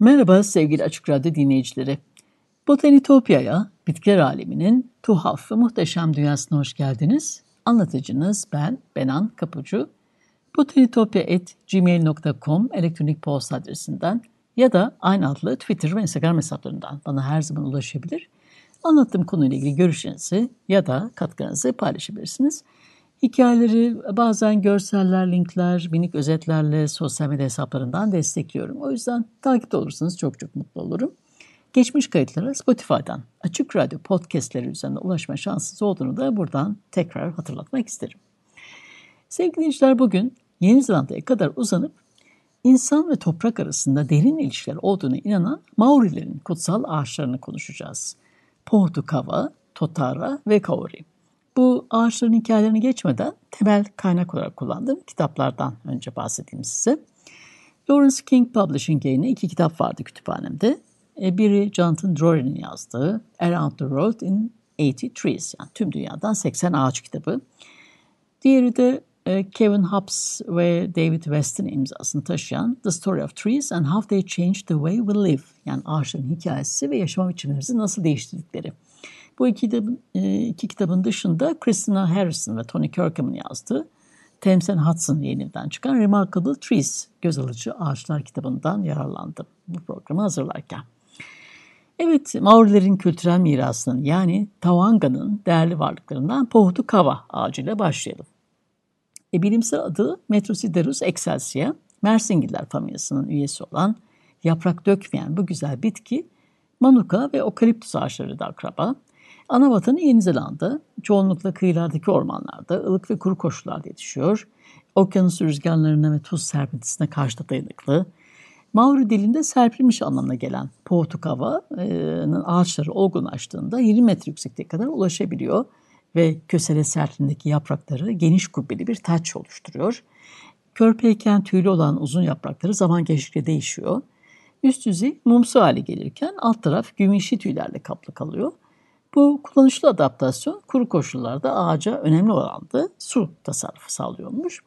Merhaba sevgili Açık Radyo dinleyicileri. Botanitopya'ya, bitkiler aleminin tuhaf ve muhteşem dünyasına hoş geldiniz. Anlatıcınız ben, Benan Kapucu. botanitopya.gmail.com elektronik posta adresinden ya da aynı adlı Twitter ve Instagram hesaplarından bana her zaman ulaşabilir. Anlattığım konuyla ilgili görüşlerinizi ya da katkınızı paylaşabilirsiniz. Hikayeleri bazen görseller, linkler, minik özetlerle sosyal medya hesaplarından destekliyorum. O yüzden takipte olursanız çok çok mutlu olurum. Geçmiş kayıtlara Spotify'dan Açık Radyo podcastleri üzerinde ulaşma şansınız olduğunu da buradan tekrar hatırlatmak isterim. Sevgili dinleyiciler bugün Yeni Zelanda'ya kadar uzanıp insan ve toprak arasında derin ilişkiler olduğunu inanan Maorilerin kutsal ağaçlarını konuşacağız. Pohtukava, Totara ve Kaori. Bu ağaçların hikayelerini geçmeden temel kaynak olarak kullandığım kitaplardan önce bahsedeyim size. Lawrence King Publishing yayını iki kitap vardı kütüphanemde. E, biri Jonathan Drury'nin yazdığı Around the World in 80 Trees, yani tüm dünyadan 80 ağaç kitabı. Diğeri de e, Kevin Hobbs ve David West'in imzasını taşıyan The Story of Trees and How They Changed the Way We Live, yani ağaçların hikayesi ve yaşama biçimlerimizi nasıl değiştirdikleri. Bu iki, kitabın, e, iki kitabın dışında Christina Harrison ve Tony Kirkham'ın yazdığı Thames and Hudson yayınından çıkan Remarkable Trees, Göz Alıcı Ağaçlar kitabından yararlandım bu programı hazırlarken. Evet, Maorilerin kültürel mirasının yani Tawanga'nın değerli varlıklarından Pohutu Kava ağacıyla başlayalım. E, bilimsel adı Metrosiderus excelsia, Mersingiller familyasının üyesi olan yaprak dökmeyen bu güzel bitki Manuka ve okaliptüs ağaçları da akraba. Ana vatanı Yeni Zelanda, çoğunlukla kıyılardaki ormanlarda, ılık ve kuru koşullarda yetişiyor. Okyanus rüzgarlarına ve tuz serpintisine karşı da dayanıklı. Maori dilinde serpilmiş anlamına gelen Pohtukava'nın ağaçları olgunlaştığında 20 metre yüksekliğe kadar ulaşabiliyor ve kösele sertliğindeki yaprakları geniş kubbeli bir taç oluşturuyor. Körpeyken tüylü olan uzun yaprakları zaman geçtikçe değişiyor. Üst yüzey mumsu hale gelirken alt taraf gümüşi tüylerle kaplı kalıyor. Bu kullanışlı adaptasyon kuru koşullarda ağaca önemli oranda su tasarrufu sağlıyormuş.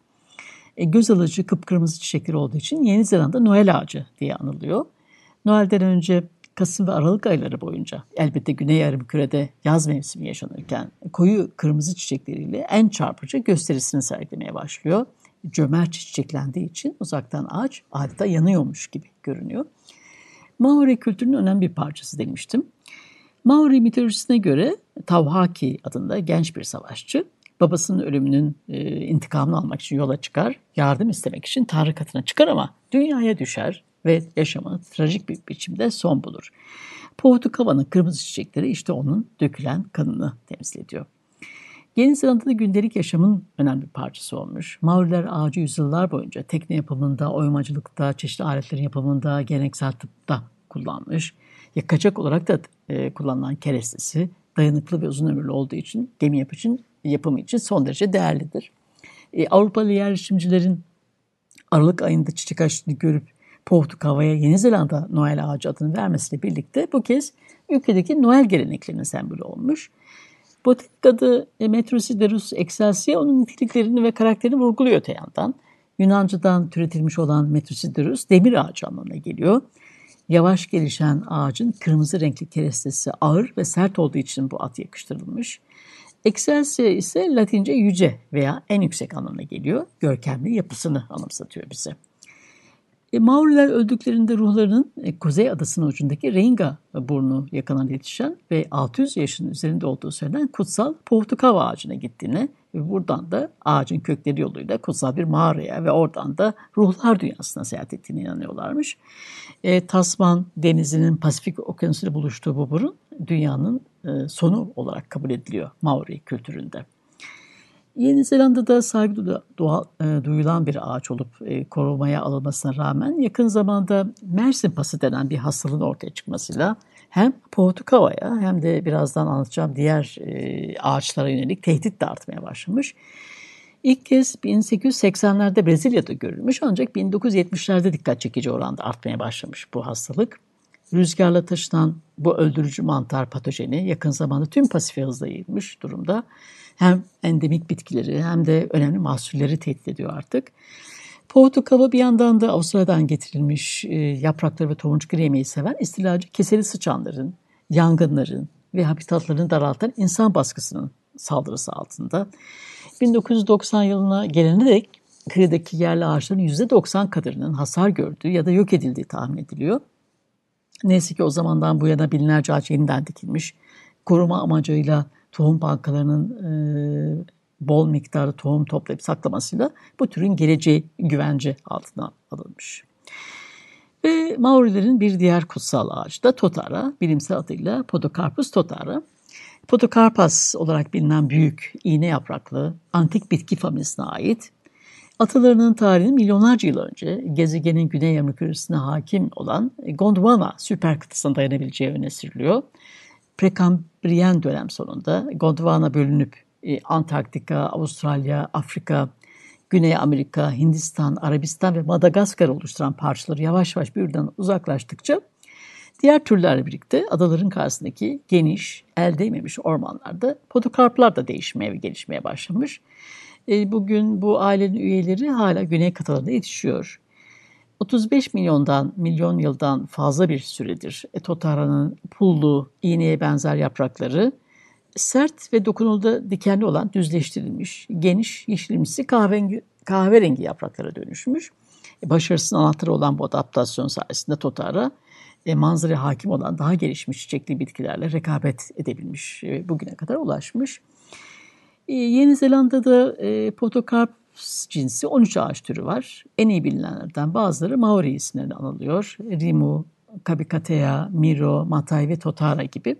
E, göz alıcı kıpkırmızı çiçekleri olduğu için Yeni Zelanda Noel ağacı diye anılıyor. Noel'den önce Kasım ve Aralık ayları boyunca elbette Güney Yarımküre'de yaz mevsimi yaşanırken koyu kırmızı çiçekleriyle en çarpıcı gösterisini sergilemeye başlıyor. Cömert çiçeklendiği için uzaktan ağaç adeta yanıyormuş gibi görünüyor. Maori kültürünün önemli bir parçası demiştim. Maori mitolojisine göre Tawhaki adında genç bir savaşçı babasının ölümünün e, intikamını almak için yola çıkar, yardım istemek için Tanrı katına çıkar ama dünyaya düşer ve yaşamı trajik bir biçimde son bulur. Pohtukava'nın kırmızı çiçekleri işte onun dökülen kanını temsil ediyor. Yeni Zelanda'da gündelik yaşamın önemli bir parçası olmuş. Maoriler ağacı yüzyıllar boyunca tekne yapımında, oymacılıkta, çeşitli aletlerin yapımında, geleneksel tıpta kullanmış. Yakacak olarak da e, kullanılan kerestesi dayanıklı ve uzun ömürlü olduğu için gemi yapı yapımı için son derece değerlidir. E, Avrupalı yerleşimcilerin Aralık ayında çiçek açtığını görüp Pohtuk Hava'ya Yeni Zelanda Noel ağacı adını vermesiyle birlikte bu kez ülkedeki Noel geleneklerinin sembolü olmuş. Botanik adı e, Metrosiderus excelsia onun niteliklerini ve karakterini vurguluyor öte yandan. Yunanca'dan türetilmiş olan Metrosiderus demir ağacı anlamına geliyor. Yavaş gelişen ağacın kırmızı renkli kerestesi ağır ve sert olduğu için bu at yakıştırılmış. Excelsior ise Latince yüce veya en yüksek anlamına geliyor. Görkemli yapısını anımsatıyor bize. E, Maoriler öldüklerinde ruhlarının e, kuzey adasının ucundaki Reinga burnu yakından yetişen ve 600 yaşın üzerinde olduğu söylenen kutsal Pohtukava ağacına gittiğini Buradan da ağacın kökleri yoluyla kutsal bir mağaraya ve oradan da ruhlar dünyasına seyahat ettiğine inanıyorlarmış. E, Tasman denizinin Pasifik okyanusuyla buluştuğu bu burun dünyanın e, sonu olarak kabul ediliyor Maori kültüründe. Yeni Zelanda'da saygı e, duyulan bir ağaç olup e, korumaya alınmasına rağmen yakın zamanda Mersin pası denen bir hastalığın ortaya çıkmasıyla hem Pohtukava'ya hem de birazdan anlatacağım diğer e, ağaçlara yönelik tehdit de artmaya başlamış. İlk kez 1880'lerde Brezilya'da görülmüş ancak 1970'lerde dikkat çekici oranda artmaya başlamış bu hastalık. Rüzgarla taşınan bu öldürücü mantar patojeni yakın zamanda tüm Pasifik'e hızla yayılmış durumda. Hem endemik bitkileri hem de önemli mahsulleri tehdit ediyor artık. Portakala bir yandan da Avustralya'dan getirilmiş e, yaprakları ve tomurcukları yemeyi seven istilacı keseli sıçanların, yangınların ve habitatlarını daraltan insan baskısının saldırısı altında. 1990 yılına gelene dek kıyıdaki yerli ağaçların %90 kadarının hasar gördüğü ya da yok edildiği tahmin ediliyor. Neyse ki o zamandan bu yana binlerce ağaç yeniden dikilmiş. Koruma amacıyla tohum bankalarının e, bol miktarda tohum toplayıp saklamasıyla bu türün geleceği güvence altına alınmış. Ve Maorilerin bir diğer kutsal ağacı da Totara, bilimsel adıyla Podocarpus totara. Podocarpas olarak bilinen büyük, iğne yapraklı, antik bitki familyasına ait Atalarının tarihinin milyonlarca yıl önce gezegenin güney yarımküresine hakim olan Gondwana süper kıtasına dayanabileceği öne sürülüyor. Prekambriyen dönem sonunda Gondwana bölünüp e, Antarktika, Avustralya, Afrika, Güney Amerika, Hindistan, Arabistan ve Madagaskar oluşturan parçaları yavaş yavaş birbirinden uzaklaştıkça diğer türlerle birlikte adaların karşısındaki geniş, el değmemiş ormanlarda podokarplar da değişmeye ve gelişmeye başlamış. E, bugün bu ailenin üyeleri hala güney kıtalarında yetişiyor. 35 milyondan milyon yıldan fazla bir süredir Etotara'nın pullu, iğneye benzer yaprakları sert ve dokunulda dikenli olan düzleştirilmiş, geniş, yeşilimsi kahverengi, kahverengi yapraklara dönüşmüş. E, başarısının anahtarı olan bu adaptasyon sayesinde Totara e, manzara hakim olan daha gelişmiş çiçekli bitkilerle rekabet edebilmiş, e, bugüne kadar ulaşmış. E, Yeni Zelanda'da e, Podocarpus cinsi 13 ağaç türü var. En iyi bilinenlerden bazıları Maori isimlerine anılıyor. Rimu, Kabikatea, Miro, Matai ve Totara gibi.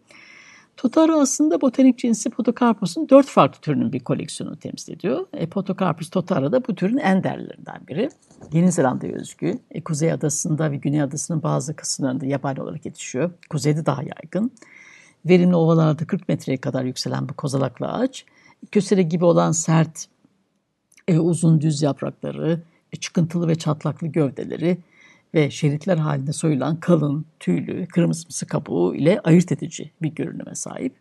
Totara aslında botanik cinsi Podocarpus'un dört farklı türünün bir koleksiyonu temsil ediyor. E, Podocarpus totara da bu türün en değerlilerinden biri. Yeni Zelanda'ya özgü. E, Kuzey Adası'nda ve Güney Adası'nın bazı kısımlarında yabani olarak yetişiyor. Kuzeyde daha yaygın. Verimli ovalarda 40 metreye kadar yükselen bu kozalaklı ağaç, kösele gibi olan sert, e, uzun düz yaprakları, e, çıkıntılı ve çatlaklı gövdeleri, ve şeritler halinde soyulan kalın, tüylü, kırmızımsı kabuğu ile ayırt edici bir görünüme sahip.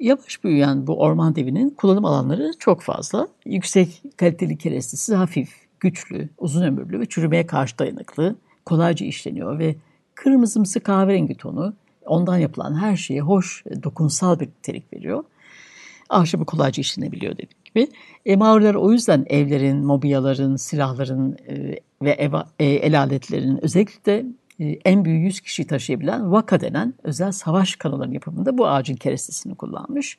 Yavaş büyüyen bu orman devinin kullanım alanları çok fazla. Yüksek kaliteli kerestesi hafif, güçlü, uzun ömürlü ve çürümeye karşı dayanıklı, kolayca işleniyor ve kırmızımsı kahverengi tonu ondan yapılan her şeye hoş, dokunsal bir nitelik veriyor. Ahşabı kolayca işlenebiliyor dediğim gibi. E, Maoriler o yüzden evlerin, mobilyaların, silahların e, ve ev, e, el aletlerinin özellikle e, en büyük 100 kişiyi taşıyabilen Waka denen özel savaş kanoların yapımında bu ağacın kerestesini kullanmış.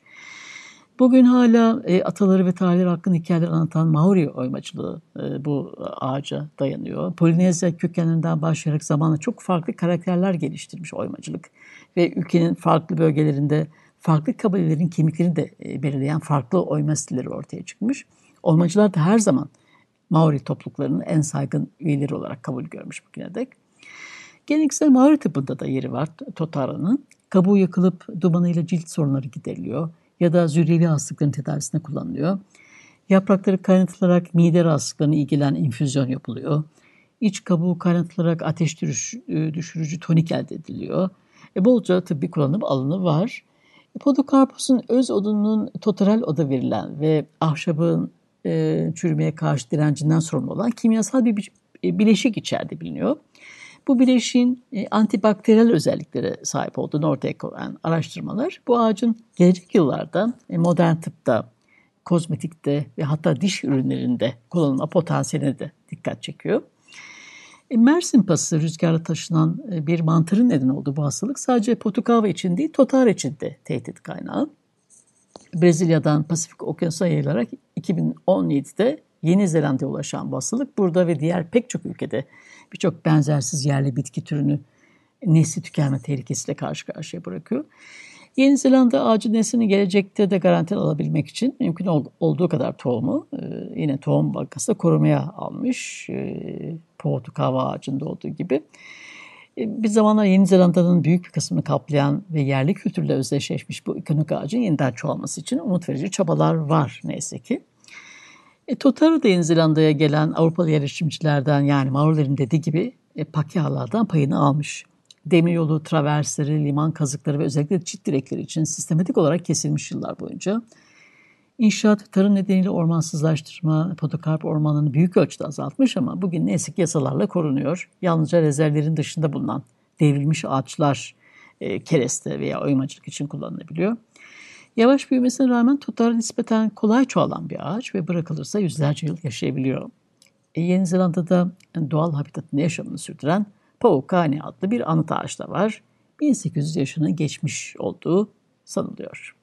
Bugün hala e, ataları ve tarihleri hakkında hikayeler anlatan Maori oymacılığı e, bu ağaca dayanıyor. Polinezya kökenlerinden başlayarak zamanla çok farklı karakterler geliştirmiş oymacılık ve ülkenin farklı bölgelerinde farklı kabilelerin kimliklerini de e, belirleyen farklı oyma stilleri ortaya çıkmış. Oymacılar da her zaman Maori topluluklarının en saygın üyeleri olarak kabul görmüş bugüne dek. Geleneksel Maori tıbbında da yeri var Totara'nın. Kabuğu yakılıp dumanıyla cilt sorunları gideriliyor ya da zürriyeli hastalıkların tedavisine kullanılıyor. Yaprakları kaynatılarak mide rahatsızlıklarına ilgilen infüzyon yapılıyor. İç kabuğu kaynatılarak ateş e, düşürücü tonik elde ediliyor. E, bolca tıbbi kullanım alanı var. Podokarpus'un öz odunun total oda verilen ve ahşabın e, çürümeye karşı direncinden sorumlu olan kimyasal bir e, bileşik içeride biliniyor. Bu bileşiğin e, antibakteriyel özelliklere sahip olduğunu ortaya koyan araştırmalar bu ağacın gelecek yıllarda e, modern tıpta, kozmetikte ve hatta diş ürünlerinde kullanılma potansiyeline de dikkat çekiyor. E, Mersin pası rüzgarla taşınan e, bir mantarın neden olduğu bu hastalık sadece Portakal için değil, Totar için de tehdit kaynağı. Brezilya'dan Pasifik Okyanusu'na yayılarak 2017'de Yeni Zelanda'ya ulaşan bu hastalık burada ve diğer pek çok ülkede birçok benzersiz yerli bitki türünü nesli tükenme tehlikesiyle karşı karşıya bırakıyor. Yeni Zelanda ağacı neslini gelecekte de garanti alabilmek için mümkün olduğu kadar tohumu e, yine tohum bankası korumaya almış. E, Portakava ağacında olduğu gibi. E, bir zamanlar Yeni Zelanda'nın büyük bir kısmını kaplayan ve yerli kültürle özdeşleşmiş bu ikonik ağacın yeniden çoğalması için umut verici çabalar var neyse ki. E, Totara da Yeni Zelanda'ya gelen Avrupalı yerleşimcilerden yani Maorilerin dediği gibi e, Pakialardan payını almış. Demiryolu, traversleri, liman kazıkları ve özellikle çit direkleri için sistematik olarak kesilmiş yıllar boyunca. İnşaat tarım nedeniyle ormansızlaştırma podokarp ormanını büyük ölçüde azaltmış ama bugün ne eski yasalarla korunuyor. Yalnızca rezervlerin dışında bulunan devrilmiş ağaçlar e, kereste veya oymacılık için kullanılabiliyor. Yavaş büyümesine rağmen tutar nispeten kolay çoğalan bir ağaç ve bırakılırsa yüzlerce yıl yaşayabiliyor. E, Yeni Zelanda'da doğal habitatında yaşamını sürdüren Paukani adlı bir anıt ağaç da var. 1800 yaşını geçmiş olduğu sanılıyor.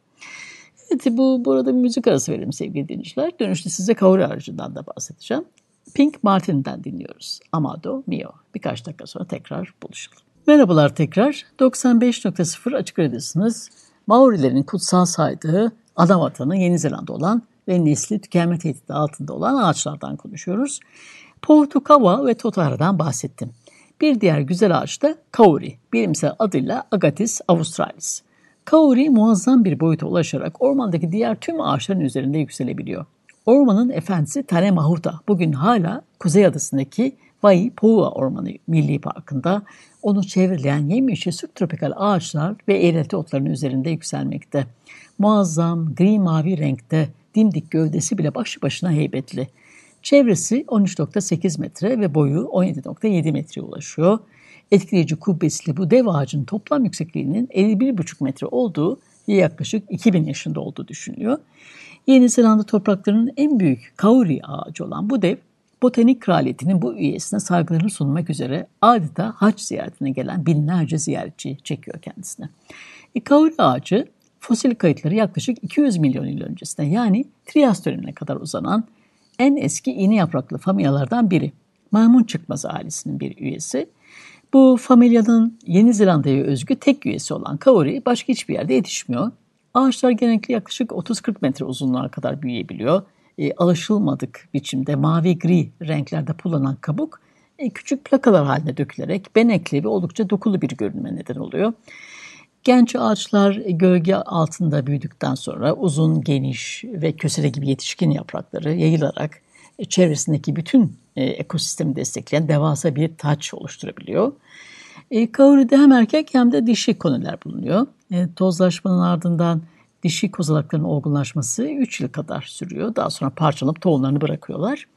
Evet bu burada bir müzik arası verelim sevgili dinleyiciler. Dönüşte size Kauri ağacından da bahsedeceğim. Pink Martin'den dinliyoruz. Amado Mio. Birkaç dakika sonra tekrar buluşalım. Merhabalar tekrar. 95.0 Açık Radyosu'nuz. Maorilerin kutsal saydığı adam vatanı Yeni Zelanda olan ve nesli tükenme tehdidi altında olan ağaçlardan konuşuyoruz. Portukava ve Totara'dan bahsettim. Bir diğer güzel ağaç da Kauri, bilimsel adıyla Agathis australis. Kauri muazzam bir boyuta ulaşarak ormandaki diğer tüm ağaçların üzerinde yükselebiliyor. Ormanın efendisi Tane Mahuta bugün hala Kuzey Adası'ndaki Waipoua Ormanı Milli Parkı'nda onu çevreleyen yemyeşil subtropikal ağaçlar ve eğrelti otların üzerinde yükselmekte. Muazzam gri mavi renkte dimdik gövdesi bile başlı başına heybetli. Çevresi 13.8 metre ve boyu 17.7 metreye ulaşıyor. Etkileyici kubbesli bu dev ağacın toplam yüksekliğinin 51,5 metre olduğu ve yaklaşık 2000 yaşında olduğu düşünülüyor. Yeni Zelanda topraklarının en büyük kauri ağacı olan bu dev Botanik Kraliyeti'nin bu üyesine saygılarını sunmak üzere adeta haç ziyaretine gelen binlerce ziyaretçi çekiyor kendisine. E, kauri ağacı fosil kayıtları yaklaşık 200 milyon yıl öncesine yani Trias dönemine kadar uzanan en eski iğne yapraklı familyalardan biri. Maymun çıkmaz ailesinin bir üyesi. Bu familyanın Yeni Zelanda'ya özgü tek üyesi olan kauri başka hiçbir yerde yetişmiyor. Ağaçlar genellikle yaklaşık 30-40 metre uzunluğa kadar büyüyebiliyor e, alışılmadık biçimde mavi gri renklerde bulunan kabuk e, küçük plakalar haline dökülerek benekli ve oldukça dokulu bir görünme neden oluyor. Genç ağaçlar gölge altında büyüdükten sonra uzun, geniş ve kösele gibi yetişkin yaprakları yayılarak e, çevresindeki bütün e, ekosistemi destekleyen devasa bir taç oluşturabiliyor. E, kauride hem erkek hem de dişi konular bulunuyor. E, tozlaşmanın ardından dişi kozalakların olgunlaşması 3 yıl kadar sürüyor. Daha sonra parçalanıp tohumlarını bırakıyorlar.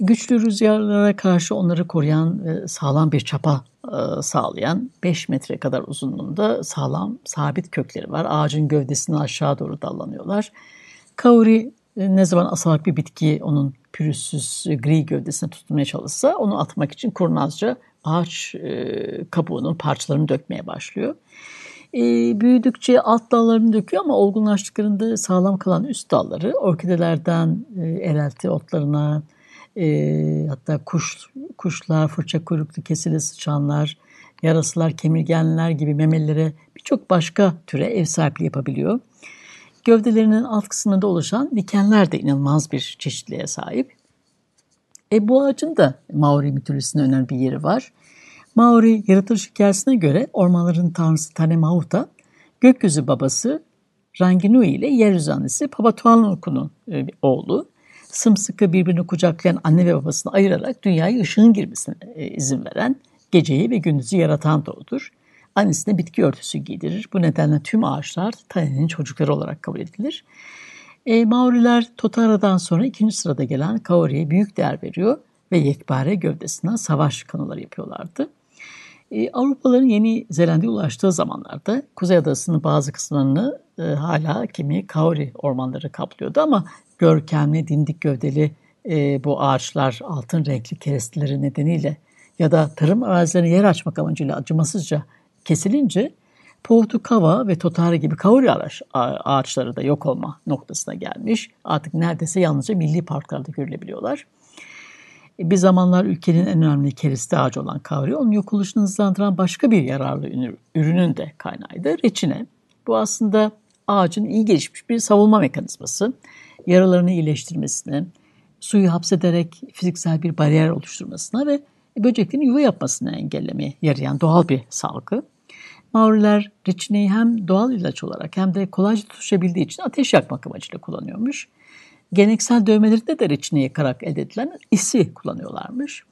Güçlü rüzgarlara karşı onları koruyan sağlam bir çapa e, sağlayan 5 metre kadar uzunluğunda sağlam sabit kökleri var. Ağacın gövdesini aşağı doğru dallanıyorlar. Kauri e, ne zaman asalak bir bitki onun pürüzsüz gri gövdesine tutmaya çalışsa onu atmak için kurnazca ağaç e, kabuğunun parçalarını dökmeye başlıyor e, büyüdükçe alt dallarını döküyor ama olgunlaştıklarında sağlam kalan üst dalları orkidelerden e, erelti otlarına e, hatta kuş kuşlar, fırça kuyruklu kesili sıçanlar, yarasılar, kemirgenler gibi memelilere birçok başka türe ev sahipliği yapabiliyor. Gövdelerinin alt kısmında oluşan dikenler de inanılmaz bir çeşitliğe sahip. E, bu ağacın da Maori mitolojisine önemli bir yeri var. Maori yaratılış hikayesine göre ormanların tanrısı Tanemahuta, gökyüzü babası Ranginui ile yeryüzü annesi Papatuanuku'nun e, oğlu. Sımsıkı birbirini kucaklayan anne ve babasını ayırarak dünyaya ışığın girmesine e, izin veren, geceyi ve gündüzü yaratan doğudur. Annesine bitki örtüsü giydirir. Bu nedenle tüm ağaçlar Tane'nin çocukları olarak kabul edilir. E, Maoriler Totara'dan sonra ikinci sırada gelen Kaori'ye büyük değer veriyor ve yekpare gövdesine savaş kanıları yapıyorlardı. E, Avrupalıların Yeni Zelanda'ya ulaştığı zamanlarda Kuzey Adası'nın bazı kısımlarını e, hala kimi kauri ormanları kaplıyordu ama görkemli, dimdik gövdeli e, bu ağaçlar altın renkli keresteleri nedeniyle ya da tarım arazilerine yer açmak amacıyla acımasızca kesilince Pohtukava ve Totara gibi kauri ağaçları da yok olma noktasına gelmiş. Artık neredeyse yalnızca milli parklarda görülebiliyorlar. E, bir zamanlar ülkenin en önemli kereste ağacı olan kauri, onun yok oluşunu hızlandıran başka bir yararlı ürünün de kaynağıydı. Reçine. Bu aslında ağacın iyi gelişmiş bir savunma mekanizması. Yaralarını iyileştirmesine, suyu hapsederek fiziksel bir bariyer oluşturmasına ve böceklerin yuva yapmasını engellemeye yarayan doğal bir salgı. Maoriler reçineyi hem doğal ilaç olarak hem de kolayca tutuşabildiği için ateş yakmak amacıyla kullanıyormuş. Geleneksel dövmelerinde de reçine yakarak elde edilen isi kullanıyorlarmış.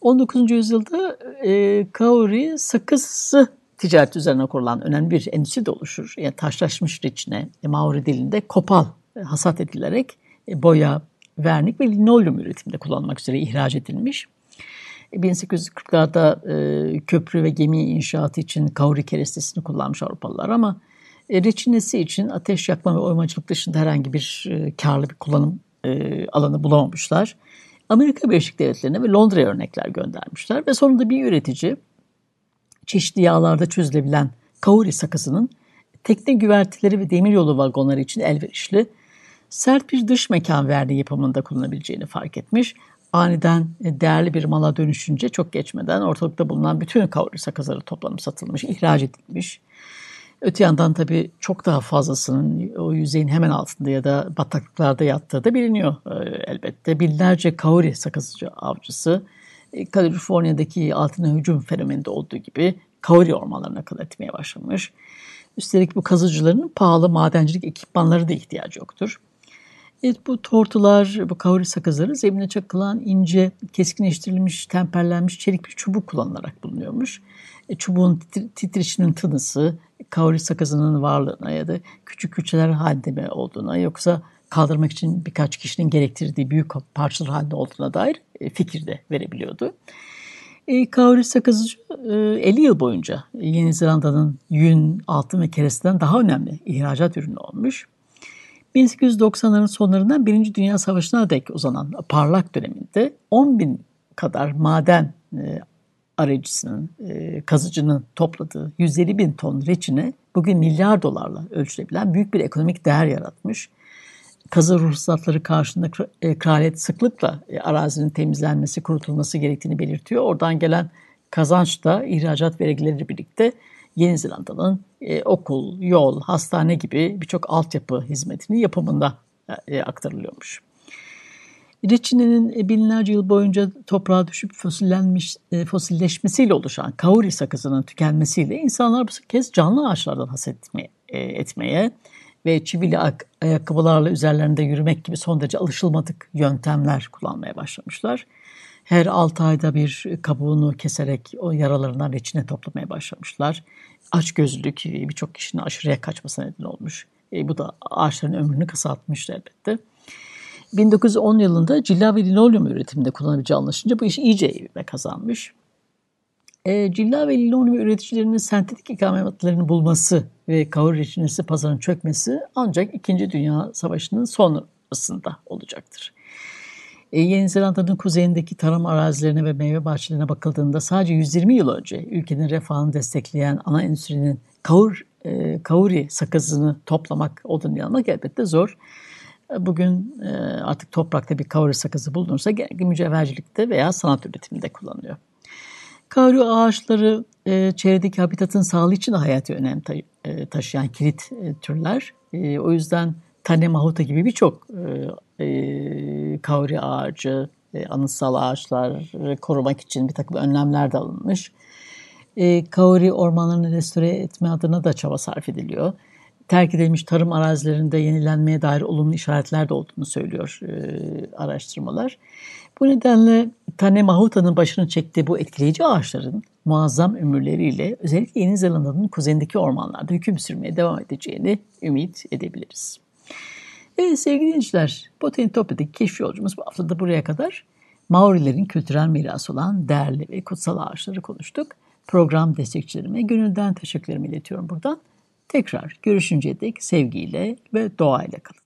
19. yüzyılda e, kauri sakızı ticaret üzerine kurulan önemli bir endüstri de oluşur. Yani taşlaşmış reçine, e, Maori dilinde kopal e, hasat edilerek e, boya, vernik ve linolyum üretiminde kullanılmak üzere ihraç edilmiş. 1840'larda e, köprü ve gemi inşaatı için kauri kerestesini kullanmış Avrupalılar ama e, reçinesi için ateş yakma ve oymacılık dışında herhangi bir e, karlı bir kullanım e, alanı bulamamışlar. Amerika Birleşik Devletleri'ne ve Londra'ya örnekler göndermişler ve sonunda bir üretici çeşitli yağlarda çözülebilen kauri sakızının tekne güverteleri ve demiryolu vagonları için elverişli sert bir dış mekan verdiği yapımında kullanabileceğini fark etmiş aniden e, değerli bir mala dönüşünce çok geçmeden ortalıkta bulunan bütün kavrulu sakızları toplanıp satılmış, ihraç edilmiş. Öte yandan tabii çok daha fazlasının o yüzeyin hemen altında ya da bataklıklarda yattığı da biliniyor e, elbette. Binlerce kauri sakızcı avcısı e, Kaliforniya'daki altına hücum fenomeninde olduğu gibi kauri ormanlarına kadar etmeye başlamış. Üstelik bu kazıcıların pahalı madencilik ekipmanları da ihtiyacı yoktur. Evet bu tortular, bu kauri sakızları zemine çakılan ince, keskinleştirilmiş, temperlenmiş çelik bir çubuk kullanılarak bulunuyormuş. Çubuğun titreşinin tınısı, kauri sakızının varlığına ya da küçük küçüler halinde mi olduğuna yoksa kaldırmak için birkaç kişinin gerektirdiği büyük parçalar halinde olduğuna dair e, fikir de verebiliyordu. E, kauri sakızı e, 50 yıl boyunca Yeni Zelanda'nın yün, altın ve keresteden daha önemli ihracat ürünü olmuş. 1890'ların sonlarından Birinci Dünya Savaşı'na dek uzanan parlak döneminde 10 bin kadar maden e, arayıcısının, e, kazıcının topladığı 150 bin ton reçine bugün milyar dolarla ölçülebilen büyük bir ekonomik değer yaratmış. Kazı ruhsatları karşılığında e, kraliyet sıklıkla e, arazinin temizlenmesi, kurutulması gerektiğini belirtiyor. Oradan gelen kazanç da ihracat vergileri birlikte Yeni Zelanda'nın e, okul, yol, hastane gibi birçok altyapı hizmetinin yapımında e, aktarılıyormuş. Reçinenin e, binlerce yıl boyunca toprağa düşüp fosillenmiş, e, fosilleşmesiyle oluşan kauri sakızının tükenmesiyle insanlar bu kez canlı ağaçlardan hasetmeye e, etmeye ve çivili ayakkabılarla üzerlerinde yürümek gibi son derece alışılmadık yöntemler kullanmaya başlamışlar. Her 6 ayda bir kabuğunu keserek o yaralarından reçine toplamaya başlamışlar. Aç gözlülük birçok kişinin aşırıya kaçmasına neden olmuş. E, bu da ağaçların ömrünü kısaltmış elbette. 1910 yılında cilla ve linolyum üretiminde kullanabileceği anlaşınca bu iş iyice ivme kazanmış. E, cilla ve linolyum üreticilerinin sentetik ikametlerini bulması ve kavur reçinesi pazarın çökmesi ancak 2. Dünya Savaşı'nın sonrasında olacaktır. E, Yeni Zelanda'nın kuzeyindeki tarım arazilerine ve meyve bahçelerine bakıldığında sadece 120 yıl önce ülkenin refahını destekleyen ana endüstrinin kaur, e, kauri sakızını toplamak, odun almak elbette zor. Bugün e, artık toprakta bir kauri sakızı bulunursa mücevhercilikte veya sanat üretiminde kullanılıyor. Kauri ağaçları e, çevredeki habitatın sağlığı için de hayati önem e, taşıyan kilit türler. O yüzden tane mahuta gibi birçok kauri ağacı, anıtsal ağaçları korumak için bir takım önlemler de alınmış. Kauri ormanlarını restore etme adına da çaba sarf ediliyor. Terk edilmiş tarım arazilerinde yenilenmeye dair olumlu işaretler de olduğunu söylüyor e, araştırmalar. Bu nedenle Tane Mahuta'nın başını çektiği bu etkileyici ağaçların muazzam ömürleriyle özellikle Yeni Zelanda'nın kuzeyindeki ormanlarda hüküm sürmeye devam edeceğini ümit edebiliriz. Evet sevgili dinleyiciler, Botanitopya'daki keşif yolcumuz bu hafta da buraya kadar. Maorilerin kültürel mirası olan değerli ve kutsal ağaçları konuştuk. Program destekçilerime gönülden teşekkürlerimi iletiyorum buradan. Tekrar görüşünceye dek sevgiyle ve doğayla kalın.